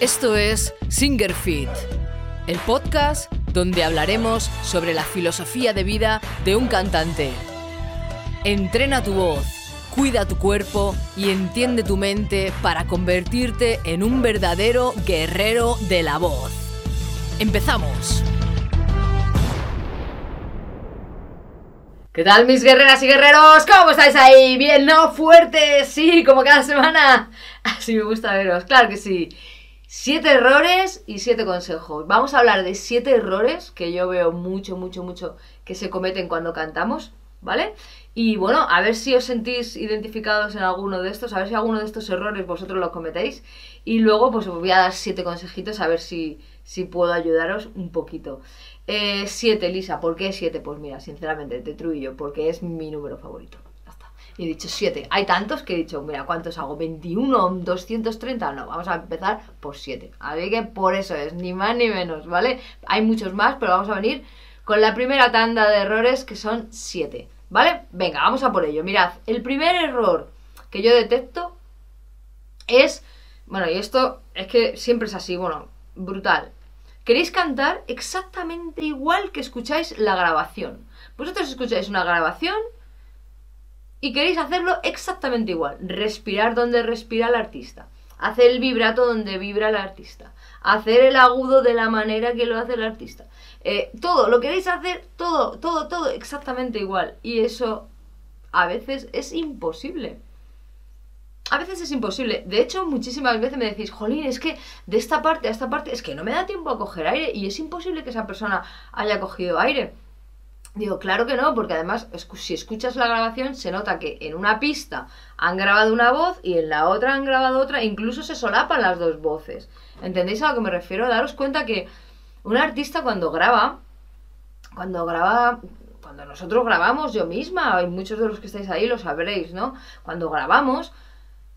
Esto es Singer Fit, el podcast donde hablaremos sobre la filosofía de vida de un cantante. Entrena tu voz, cuida tu cuerpo y entiende tu mente para convertirte en un verdadero guerrero de la voz. ¡Empezamos! ¿Qué tal mis guerreras y guerreros? ¿Cómo estáis ahí? ¿Bien, no? ¿Fuertes? Sí, como cada semana. Así me gusta veros, claro que sí. Siete errores y siete consejos. Vamos a hablar de siete errores que yo veo mucho, mucho, mucho que se cometen cuando cantamos, ¿vale? Y bueno, a ver si os sentís identificados en alguno de estos, a ver si alguno de estos errores vosotros los cometéis. Y luego pues os voy a dar siete consejitos a ver si, si puedo ayudaros un poquito. Eh, siete, Lisa, ¿por qué siete? Pues mira, sinceramente, te truillo, porque es mi número favorito. Y he dicho 7. Hay tantos que he dicho, mira, ¿cuántos hago? ¿21? ¿230? No, vamos a empezar por 7. Así que por eso es, ni más ni menos, ¿vale? Hay muchos más, pero vamos a venir con la primera tanda de errores que son 7. ¿Vale? Venga, vamos a por ello. Mirad, el primer error que yo detecto es. Bueno, y esto es que siempre es así, bueno, brutal. Queréis cantar exactamente igual que escucháis la grabación. Vosotros escucháis una grabación y queréis hacerlo exactamente igual. Respirar donde respira el artista. Hacer el vibrato donde vibra el artista. Hacer el agudo de la manera que lo hace el artista. Eh, todo, lo queréis hacer todo, todo, todo exactamente igual. Y eso a veces es imposible. A veces es imposible. De hecho, muchísimas veces me decís, jolín, es que de esta parte a esta parte es que no me da tiempo a coger aire y es imposible que esa persona haya cogido aire. Digo, claro que no, porque además si escuchas la grabación se nota que en una pista han grabado una voz y en la otra han grabado otra, incluso se solapan las dos voces. ¿Entendéis a lo que me refiero? Daros cuenta que un artista cuando graba, cuando graba, cuando nosotros grabamos, yo misma, y muchos de los que estáis ahí lo sabréis, ¿no? Cuando grabamos,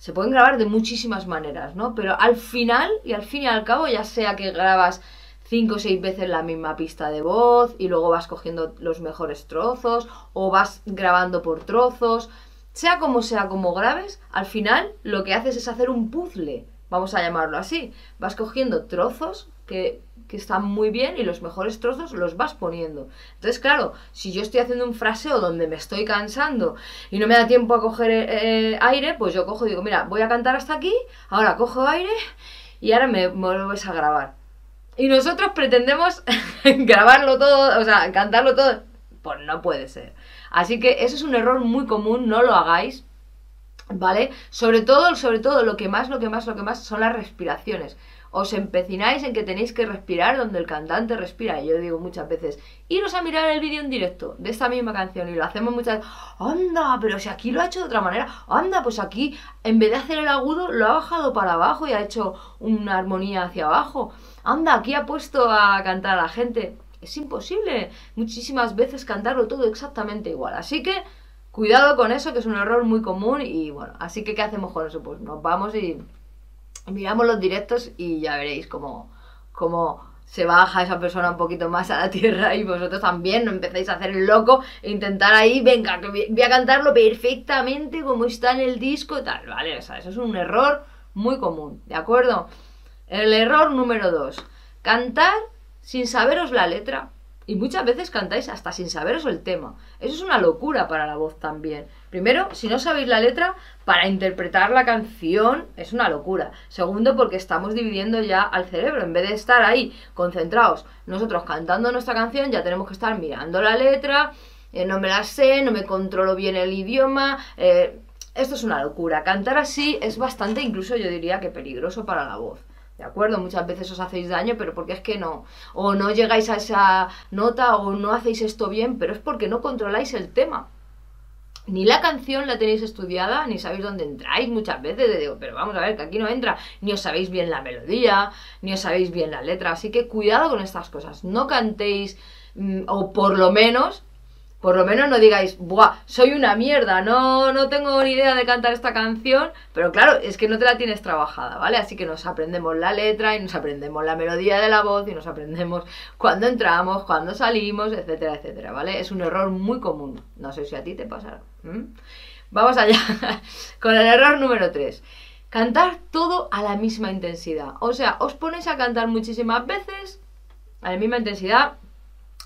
se pueden grabar de muchísimas maneras, ¿no? Pero al final, y al fin y al cabo, ya sea que grabas cinco o seis veces la misma pista de voz y luego vas cogiendo los mejores trozos o vas grabando por trozos. Sea como sea como grabes, al final lo que haces es hacer un puzzle, vamos a llamarlo así. Vas cogiendo trozos que, que están muy bien y los mejores trozos los vas poniendo. Entonces, claro, si yo estoy haciendo un fraseo donde me estoy cansando y no me da tiempo a coger eh, aire, pues yo cojo y digo, mira, voy a cantar hasta aquí, ahora cojo aire y ahora me vuelves a grabar. Y nosotros pretendemos grabarlo todo, o sea, cantarlo todo. Pues no puede ser. Así que eso es un error muy común, no lo hagáis. ¿Vale? Sobre todo, sobre todo, lo que más, lo que más, lo que más son las respiraciones. Os empecináis en que tenéis que respirar donde el cantante respira. Yo digo muchas veces, iros a mirar el vídeo en directo de esta misma canción y lo hacemos muchas veces. Anda, pero si aquí lo ha hecho de otra manera. Anda, pues aquí en vez de hacer el agudo lo ha bajado para abajo y ha hecho una armonía hacia abajo anda, aquí ha puesto a cantar a la gente. Es imposible muchísimas veces cantarlo todo exactamente igual. Así que cuidado con eso, que es un error muy común. Y bueno, así que ¿qué hacemos con eso? Pues nos vamos y miramos los directos y ya veréis cómo, cómo se baja esa persona un poquito más a la tierra y vosotros también no empecéis a hacer el loco e intentar ahí, venga, que voy a cantarlo perfectamente como está en el disco y tal, ¿vale? O sea, eso es un error muy común, ¿de acuerdo? El error número dos. Cantar sin saberos la letra. Y muchas veces cantáis hasta sin saberos el tema. Eso es una locura para la voz también. Primero, si no sabéis la letra, para interpretar la canción es una locura. Segundo, porque estamos dividiendo ya al cerebro. En vez de estar ahí concentrados nosotros cantando nuestra canción, ya tenemos que estar mirando la letra. Eh, no me la sé, no me controlo bien el idioma. Eh, esto es una locura. Cantar así es bastante, incluso yo diría que peligroso para la voz. ¿De acuerdo? Muchas veces os hacéis daño, pero porque es que no. O no llegáis a esa nota o no hacéis esto bien, pero es porque no controláis el tema. Ni la canción la tenéis estudiada, ni sabéis dónde entráis muchas veces. Digo, pero vamos a ver, que aquí no entra. Ni os sabéis bien la melodía, ni os sabéis bien la letra. Así que cuidado con estas cosas. No cantéis, mm, o por lo menos Por lo menos no digáis, ¡buah! Soy una mierda, no, no tengo ni idea de cantar esta canción. Pero claro, es que no te la tienes trabajada, ¿vale? Así que nos aprendemos la letra y nos aprendemos la melodía de la voz y nos aprendemos cuándo entramos, cuándo salimos, etcétera, etcétera, ¿vale? Es un error muy común. No sé si a ti te pasará. Vamos allá con el error número 3. Cantar todo a la misma intensidad. O sea, os ponéis a cantar muchísimas veces a la misma intensidad,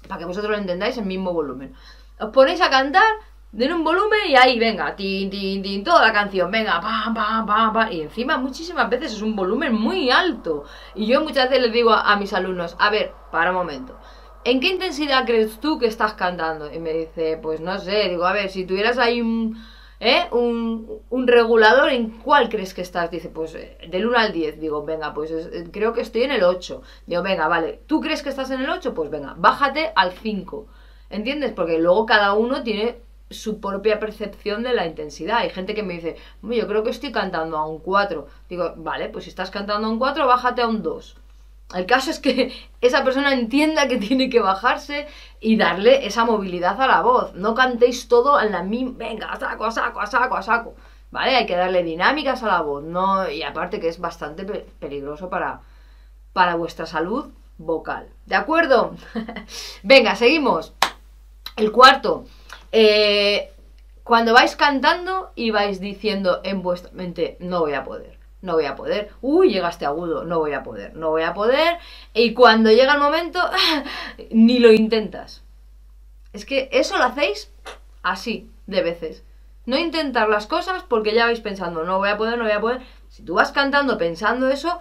para que vosotros lo entendáis, el mismo volumen os ponéis a cantar en un volumen y ahí, venga, tin, tin, tin, toda la canción, venga, pam, pam, pam, pam. Y encima muchísimas veces es un volumen muy alto. Y yo muchas veces les digo a, mis alumnos, a ver, para un momento. ¿En qué intensidad crees tú que estás cantando? Y me dice, pues no sé, digo, a ver, si tuvieras ahí un, ¿eh? un, un regulador, ¿en cuál crees que estás? Dice, pues eh, del 1 al 10. Digo, venga, pues eh, creo que estoy en el 8. Digo, venga, vale, ¿tú crees que estás en el 8? Pues venga, bájate al 5. ¿Entiendes? Porque luego cada uno tiene su propia percepción de la intensidad. Hay gente que me dice, yo creo que estoy cantando a un 4. Digo, vale, pues si estás cantando a un 4, bájate a un 2. El caso es que esa persona entienda que tiene que bajarse y darle esa movilidad a la voz. No cantéis todo en la misma, venga, a saco, a saco, a saco, a saco. ¿Vale? Hay que darle dinámicas a la voz. No, y aparte que es bastante peligroso para, para vuestra salud vocal. ¿De acuerdo? venga, seguimos. El cuarto, eh, cuando vais cantando y vais diciendo en vuestra mente, no voy a poder, no voy a poder, uy, llegaste agudo, no voy a poder, no voy a poder, y cuando llega el momento, ni lo intentas. Es que eso lo hacéis así, de veces. No intentar las cosas porque ya vais pensando, no voy a poder, no voy a poder. Si tú vas cantando pensando eso,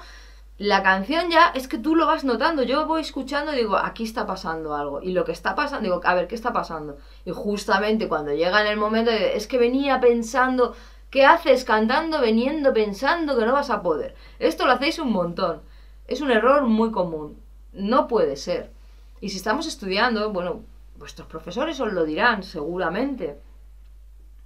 la canción ya es que tú lo vas notando. Yo voy escuchando y digo, aquí está pasando algo. Y lo que está pasando, digo, a ver, ¿qué está pasando? Y justamente cuando llega en el momento, es que venía pensando, ¿qué haces cantando, veniendo pensando que no vas a poder? Esto lo hacéis un montón. Es un error muy común. No puede ser. Y si estamos estudiando, bueno, vuestros profesores os lo dirán, seguramente.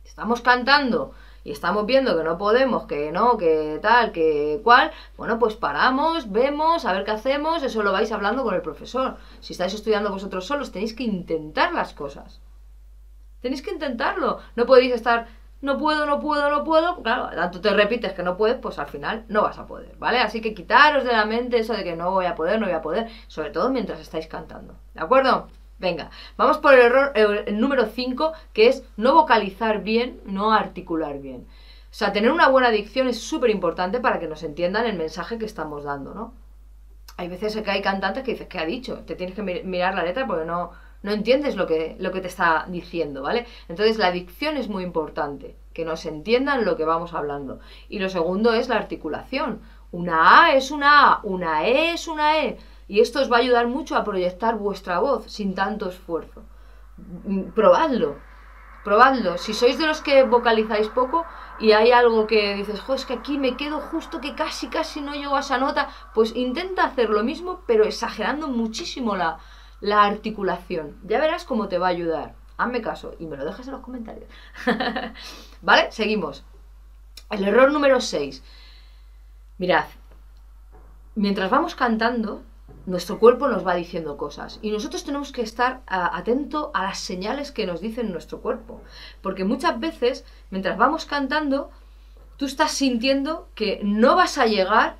Estamos cantando y estamos viendo que no podemos, que no, que tal, que cual, bueno, pues paramos, vemos, a ver qué hacemos, eso lo vais hablando con el profesor. Si estáis estudiando vosotros solos, tenéis que intentar las cosas. Tenéis que intentarlo. No podéis estar, no puedo, no puedo, no puedo. Claro, tanto te repites que no puedes, pues al final no vas a poder, ¿vale? Así que quitaros de la mente eso de que no voy a poder, no voy a poder, sobre todo mientras estáis cantando. ¿De acuerdo? Venga, vamos por el error el número 5, que es no vocalizar bien, no articular bien. O sea, tener una buena dicción es súper importante para que nos entiendan el mensaje que estamos dando, ¿no? Hay veces que hay cantantes que dices, ¿qué ha dicho? Te tienes que mirar la letra porque no, no entiendes lo que, lo que te está diciendo, ¿vale? Entonces la dicción es muy importante, que nos entiendan lo que vamos hablando. Y lo segundo es la articulación. Una A es una A, una E es una E. Y esto os va a ayudar mucho a proyectar vuestra voz sin tanto esfuerzo. Mm, probadlo, probadlo. Si sois de los que vocalizáis poco y hay algo que dices, jo, es que aquí me quedo justo que casi, casi no llego a esa nota, pues intenta hacer lo mismo, pero exagerando muchísimo la, la articulación. Ya verás cómo te va a ayudar. Hazme caso y me lo dejas en los comentarios. ¿Vale? Seguimos. El error número 6. Mirad, mientras vamos cantando, nuestro cuerpo nos va diciendo cosas y nosotros tenemos que estar atento a las señales que nos dicen nuestro cuerpo. Porque muchas veces, mientras vamos cantando, tú estás sintiendo que no vas a llegar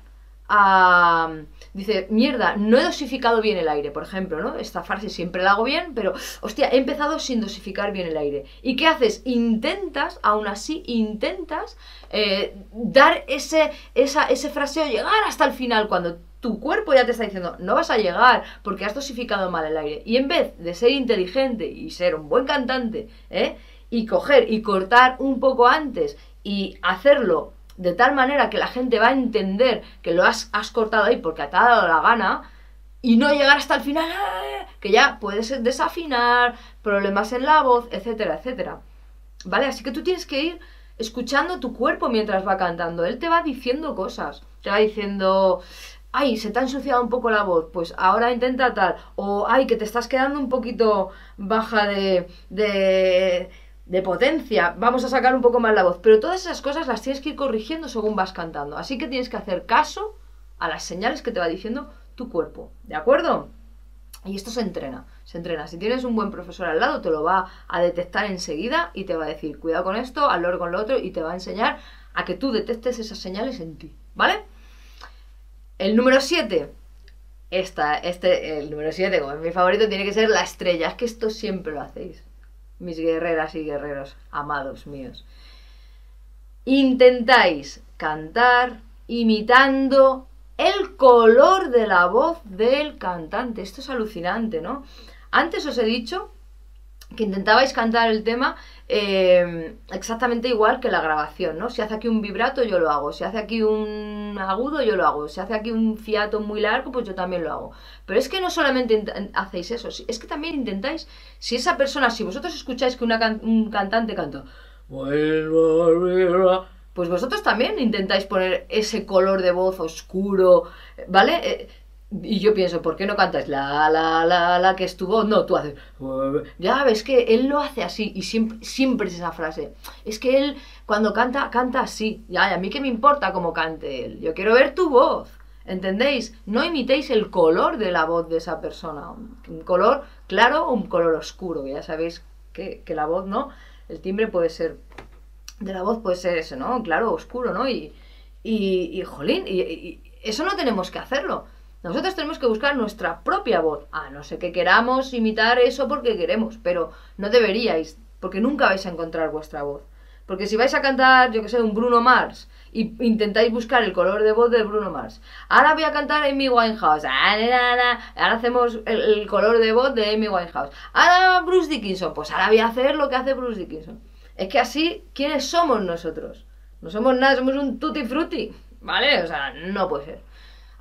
a... Dice, mierda, no he dosificado bien el aire, por ejemplo, ¿no? Esta frase siempre la hago bien, pero, hostia, he empezado sin dosificar bien el aire. ¿Y qué haces? Intentas, aún así, intentas eh, dar ese, ese fraseo, llegar hasta el final, cuando tu cuerpo ya te está diciendo, no vas a llegar porque has dosificado mal el aire. Y en vez de ser inteligente y ser un buen cantante, ¿eh? y coger y cortar un poco antes y hacerlo de tal manera que la gente va a entender que lo has, cortado ahí porque te ha dado la gana, y no llegar hasta el final, ¡eh! que ya puedes desafinar, problemas en la voz, etcétera, etcétera. ¿Vale? Así que tú tienes que ir escuchando tu cuerpo mientras va cantando. Él te va diciendo cosas. Te va diciendo, ay, se te ha ensuciado un poco la voz, pues ahora intenta tal, o ay, que te estás quedando un poquito baja de, de, de potencia, vamos a sacar un poco más la voz, pero todas esas cosas las tienes que ir corrigiendo según vas cantando, así que tienes que hacer caso a las señales que te va diciendo tu cuerpo, ¿de acuerdo? Y esto se entrena, se entrena. Si tienes un buen profesor al lado, te lo va a detectar enseguida y te va a decir, cuidado con esto, hazlo con lo otro, y te va a enseñar a que tú detectes esas señales en ti, ¿vale? El número 7. Esta, este, el número 7, como es mi favorito, tiene que ser la estrella. Es que esto siempre lo hacéis. Mis guerreras y guerreros, amados míos. Intentáis cantar imitando el color de la voz del cantante. Esto es alucinante, ¿no? Antes os he dicho que intentabais cantar el tema eh, exactamente igual que la grabación, ¿no? Si hace aquí un vibrato, yo lo hago. Si hace aquí un agudo, yo lo hago. Si hace aquí un fiato muy largo, pues yo también lo hago. Pero es que no solamente hacéis eso, es que también intentáis, si esa persona, si vosotros escucháis que un cantante canta, pues vosotros también intentáis poner ese color de voz oscuro, ¿vale? Eh, y yo pienso, ¿por qué no cantas la, la, la, la, que estuvo? No, tú haces. Ya ves que él lo hace así y siempre, siempre es esa frase. Es que él, cuando canta, canta así. Ya, a mí qué me importa cómo cante él. Yo quiero ver tu voz. ¿Entendéis? No imitéis el color de la voz de esa persona. Un color claro o un color oscuro. Ya sabéis que, que la voz, ¿no? El timbre puede ser de la voz puede ser ese, ¿no? Claro, oscuro, ¿no? Y, y, y jolín, y, eso no tenemos que hacerlo. Nosotros tenemos que buscar nuestra propia voz. Ah, no sé que queramos imitar eso porque queremos, pero no deberíais, porque nunca vais a encontrar vuestra voz. Porque si vais a cantar, yo que sé, un Bruno Mars y intentáis buscar el color de voz de Bruno Mars. Ahora voy a cantar Amy Winehouse. Ah, ahora hacemos el, el color de voz de Amy Winehouse. Ahora Bruce Dickinson. Pues ahora voy a hacer lo que hace Bruce Dickinson. Es que así, ¿quiénes somos nosotros? No somos nada, somos un tutti frutti, ¿vale? O sea, no puede ser.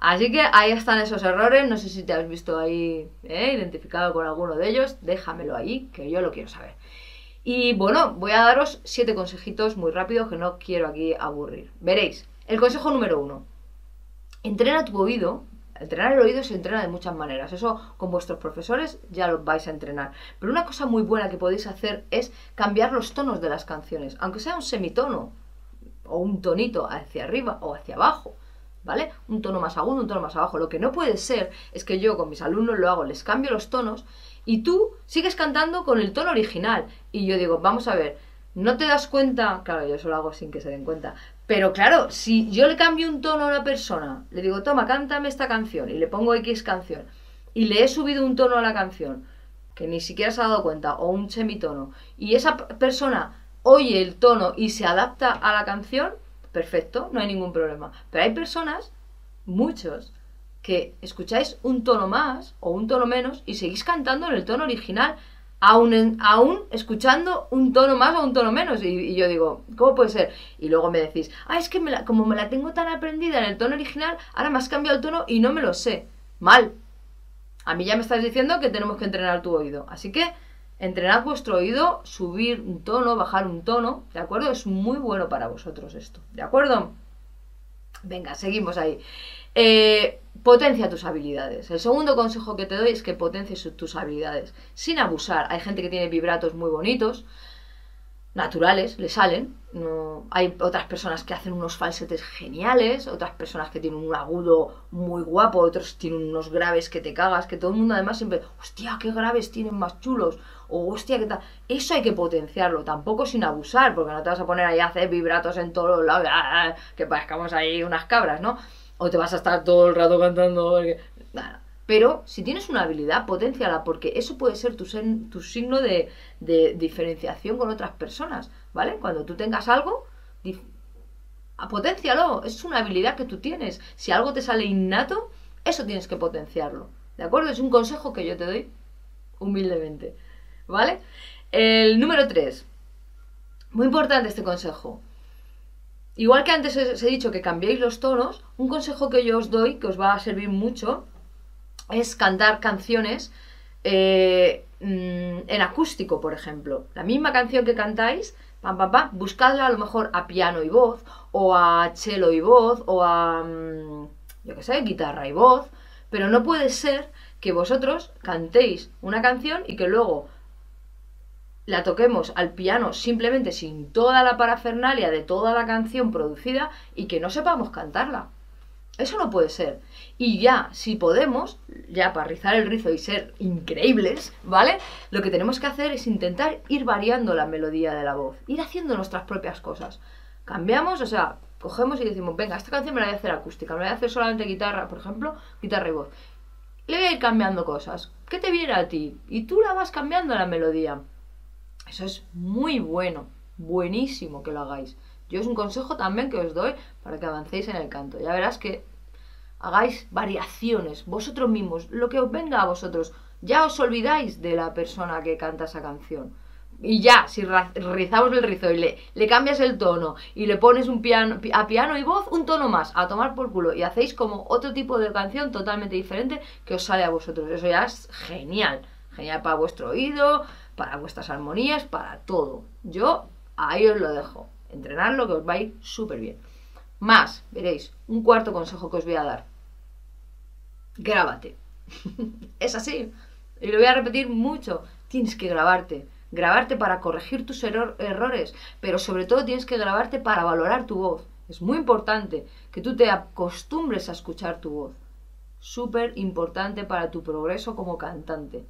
Así que ahí están esos errores, no sé si te has visto ahí ¿eh? identificado con alguno de ellos, déjamelo ahí, que yo lo quiero saber. Y bueno, voy a daros siete consejitos muy rápidos que no quiero aquí aburrir. Veréis, el consejo número uno, entrena tu oído Entrenar el oído se entrena de muchas maneras. Eso con vuestros profesores ya lo vais a entrenar. Pero una cosa muy buena que podéis hacer es cambiar los tonos de las canciones. Aunque sea un semitono o un tonito hacia arriba o hacia abajo. ¿Vale? Un tono más agudo, un tono más abajo. Lo que no puede ser es que yo con mis alumnos lo hago, les cambio los tonos y tú sigues cantando con el tono original. Y yo digo, vamos a ver, ¿no te das cuenta? Claro, yo eso lo hago sin que se den cuenta. Pero claro, si yo le cambio un tono a una persona, le digo, toma, cántame esta canción, y le pongo X canción, y le he subido un tono a la canción, que ni siquiera se ha dado cuenta, o un semitono, y esa persona oye el tono y se adapta a la canción, perfecto, no hay ningún problema. Pero hay personas, muchos, que escucháis un tono más o un tono menos y seguís cantando en el tono original aún, aún escuchando un tono más o un tono menos. Y, yo digo, ¿cómo puede ser? Y luego me decís, ah, es que como me la tengo tan aprendida en el tono original, ahora me has cambiado el tono y no me lo sé. Mal. A mí ya me estás diciendo que tenemos que entrenar tu oído. Así que entrenad vuestro oído, subir un tono, bajar un tono, ¿de acuerdo? Es muy bueno para vosotros esto, ¿de acuerdo? Venga, seguimos ahí. Eh, potencia tus habilidades. El segundo consejo que te doy es que potencies tus habilidades sin abusar. Hay gente que tiene vibratos muy bonitos, naturales, le salen. No, hay otras personas que hacen unos falsetes geniales, otras personas que tienen un agudo muy guapo, otros tienen unos graves que te cagas, que todo el mundo además siempre, hostia, qué graves tienen más chulos, o hostia, qué tal. Eso hay que potenciarlo, tampoco sin abusar, porque no te vas a poner ahí a hacer vibratos en todos los lados, ah, que parezcamos ahí unas cabras, ¿no? o te vas a estar todo el rato cantando. Pero si tienes una habilidad, potenciala, porque eso puede ser tu, tu signo de, diferenciación con otras personas, ¿vale? Cuando tú tengas algo, potencialo, es una habilidad que tú tienes. Si algo te sale innato, eso tienes que potenciarlo, ¿de acuerdo? Es un consejo que yo te doy humildemente, ¿vale? El número 3. Muy importante este consejo. Igual que antes os he dicho que cambiéis los tonos, un consejo que yo os doy, que os va a servir mucho, es cantar canciones eh, mm, en acústico, por ejemplo. La misma canción que cantáis, pam, pam, pam, buscadla a lo mejor a piano y voz, o a cello y voz, o a, mm, yo qué sé, guitarra y voz, pero no puede ser que vosotros cantéis una canción y que luego la toquemos al piano simplemente sin toda la parafernalia de toda la canción producida y que no sepamos cantarla. Eso no puede ser. Y ya, si podemos, ya para rizar el rizo y ser increíbles, ¿vale? Lo que tenemos que hacer es intentar ir variando la melodía de la voz, ir haciendo nuestras propias cosas. Cambiamos, o sea, cogemos y decimos, venga, esta canción me la voy a hacer acústica, me la voy a hacer solamente guitarra, por ejemplo, guitarra y voz. Le voy a ir cambiando cosas. ¿Qué te viene a ti? Y tú la vas cambiando la melodía. Eso es muy bueno, buenísimo que lo hagáis. Yo es un consejo también que os doy para que avancéis en el canto. Ya verás que hagáis variaciones, vosotros mismos, lo que os venga a vosotros. Ya os olvidáis de la persona que canta esa canción. Y ya, si rizamos el rizo y le, cambias el tono y le pones un piano, a piano y voz, un tono más, a tomar por culo. Y hacéis como otro tipo de canción totalmente diferente que os sale a vosotros. Eso ya es genial. Genial para vuestro oído, para vuestras armonías, para todo. Yo ahí os lo dejo entrenarlo, que os va a ir súper bien. Más, veréis, un cuarto consejo que os voy a dar. Grábate. es así. Y lo voy a repetir mucho. Tienes que grabarte. Grabarte para corregir tus errores, pero sobre todo tienes que grabarte para valorar tu voz. Es muy importante que tú te acostumbres a escuchar tu voz. Súper importante para tu progreso como cantante.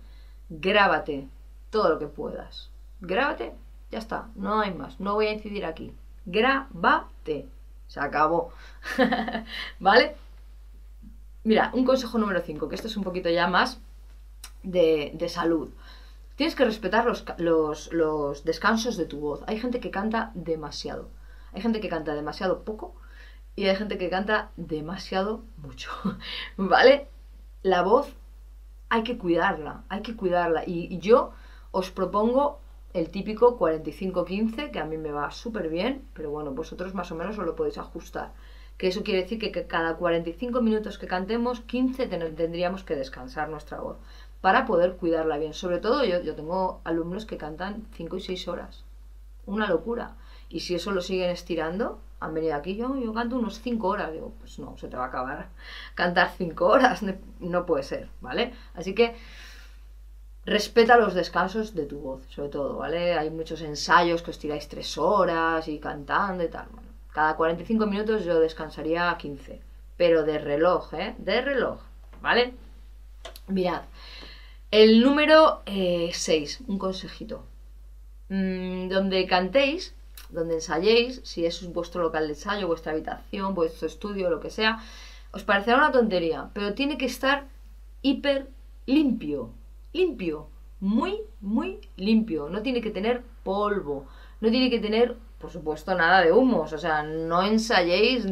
Grábate todo lo que puedas. Grábate ya está, no hay más, no voy a incidir aquí. Grábate. Se acabó. ¿Vale? Mira, un consejo número 5, que esto es un poquito ya más de, salud. Tienes que respetar los, los, los, descansos de tu voz. Hay gente que canta demasiado. Hay gente que canta demasiado poco y hay gente que canta demasiado mucho. ¿Vale? La voz hay que cuidarla, hay que cuidarla. Y yo os propongo el típico 45-15, que a mí me va súper bien, pero bueno, vosotros más o menos os lo podéis ajustar. Que eso quiere decir que, cada 45 minutos que cantemos, 15 tendríamos que descansar nuestra voz para poder cuidarla bien. Sobre todo yo, yo tengo alumnos que cantan 5 y 6 horas. Una locura. Y si eso lo siguen estirando, han venido aquí, yo, yo canto unos 5 horas. Digo, pues no, se te va a acabar cantar 5 horas. No puede ser, ¿vale? Así que Respeta los descansos de tu voz, sobre todo, ¿vale? Hay muchos ensayos que os tiráis tres horas y cantando y tal. Bueno, cada 45 minutos yo descansaría 15, pero de reloj, ¿eh? De reloj, ¿vale? Mirad, el número 6, eh, un consejito. Mm, donde cantéis, donde ensayéis, si es vuestro local de ensayo, vuestra habitación, vuestro estudio, lo que sea, os parecerá una tontería, pero tiene que estar hiper limpio, limpio, muy, muy limpio. No tiene que tener polvo, no tiene que tener, por supuesto, nada de humos. O sea, no ensayéis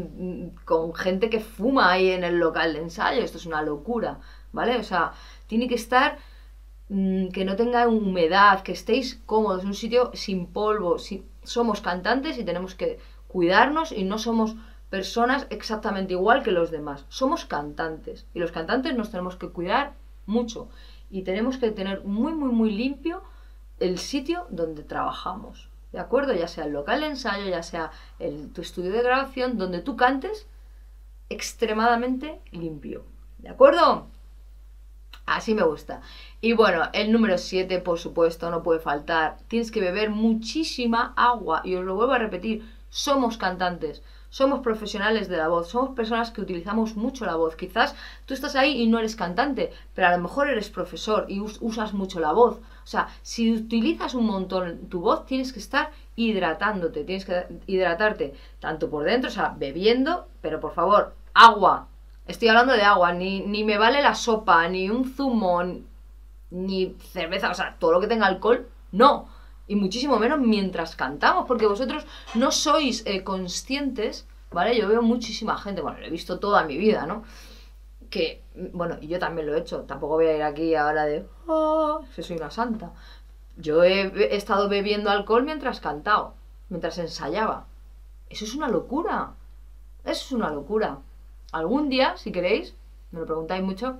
con gente que fuma ahí en el local de ensayo. Esto es una locura, ¿vale? O sea, tiene que estar mm, que no tenga humedad, que estéis cómodos, un sitio sin polvo. Si, somos cantantes y tenemos que cuidarnos y no somos personas exactamente igual que los demás. Somos cantantes y los cantantes nos tenemos que cuidar mucho y tenemos que tener muy, muy, muy limpio el sitio donde trabajamos. ¿De acuerdo? Ya sea el local de ensayo, ya sea el, tu estudio de grabación, donde tú cantes extremadamente limpio. ¿De acuerdo? Así me gusta. Y bueno, el número 7, por supuesto, no puede faltar. Tienes que beber muchísima agua. Y os lo vuelvo a repetir, somos cantantes somos profesionales de la voz, somos personas que utilizamos mucho la voz. Quizás tú estás ahí y no eres cantante, pero a lo mejor eres profesor y usas mucho la voz. O sea, si utilizas un montón tu voz, tienes que estar hidratándote, tienes que hidratarte tanto por dentro, o sea, bebiendo, pero por favor, agua. Estoy hablando de agua, ni, ni me vale la sopa, ni un zumo, ni cerveza, o sea, todo lo que tenga alcohol, no y muchísimo menos mientras cantamos, porque vosotros no sois eh, conscientes, ¿vale? Yo veo muchísima gente, bueno, lo he visto toda mi vida, ¿no? Que, bueno, y yo también lo he hecho, tampoco voy a ir aquí ahora de, oh, que soy una santa. Yo he, estado bebiendo alcohol mientras cantaba, mientras ensayaba. Eso es una locura. Eso es una locura. Algún día, si queréis, me lo preguntáis mucho,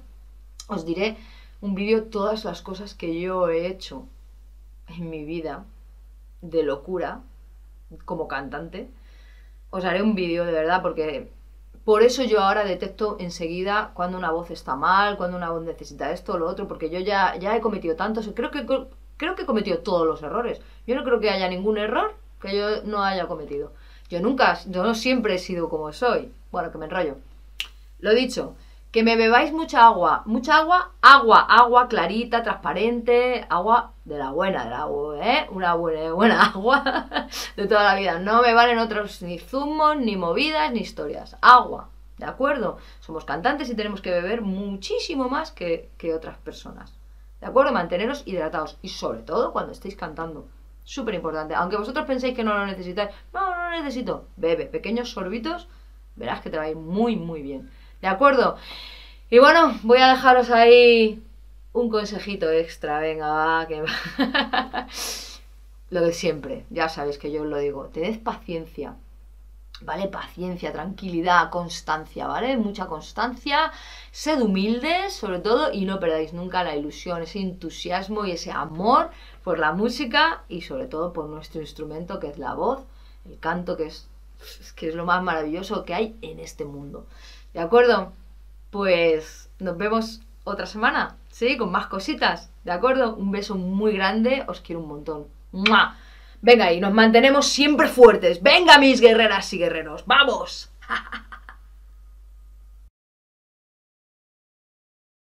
os diré un vídeo todas las cosas que yo he hecho en mi vida de locura como cantante, os haré un vídeo de verdad porque por eso yo ahora detecto enseguida cuando una voz está mal, cuando una voz necesita esto o lo otro, porque yo ya, ya he cometido tantos, creo que, creo que he cometido todos los errores. Yo no creo que haya ningún error que yo no haya cometido. Yo nunca, yo no siempre he sido como soy. Bueno, que me enrollo. Lo dicho, que me bebáis mucha agua, mucha agua, agua, agua clarita, transparente, agua de la buena, de la ¿eh? Una buena, buena agua de toda la vida. No me valen otros ni zumos, ni movidas, ni historias. Agua, ¿de acuerdo? Somos cantantes y tenemos que beber muchísimo más que, que otras personas. ¿De acuerdo? Manteneros hidratados y sobre todo cuando estéis cantando. Súper importante. Aunque vosotros penséis que no lo necesitáis, no, no lo necesito. Bebe pequeños sorbitos, verás que te va a ir muy, muy bien. ¿De acuerdo? Y bueno, voy a dejaros ahí un consejito extra. Venga, va, que lo de siempre. Ya sabéis que yo os lo digo. Tened paciencia. ¿Vale? Paciencia, tranquilidad, constancia, ¿vale? Mucha constancia. Sed humildes, sobre todo, y no perdáis nunca la ilusión, ese entusiasmo y ese amor por la música y sobre todo por nuestro instrumento que es la voz, el canto que es, que es lo más maravilloso que hay en este mundo. ¿De acuerdo? Pues nos vemos otra semana, ¿sí? Con más cositas, ¿de acuerdo? Un beso muy grande, os quiero un montón. Venga, y nos mantenemos siempre fuertes. Venga, mis guerreras y guerreros, ¡vamos!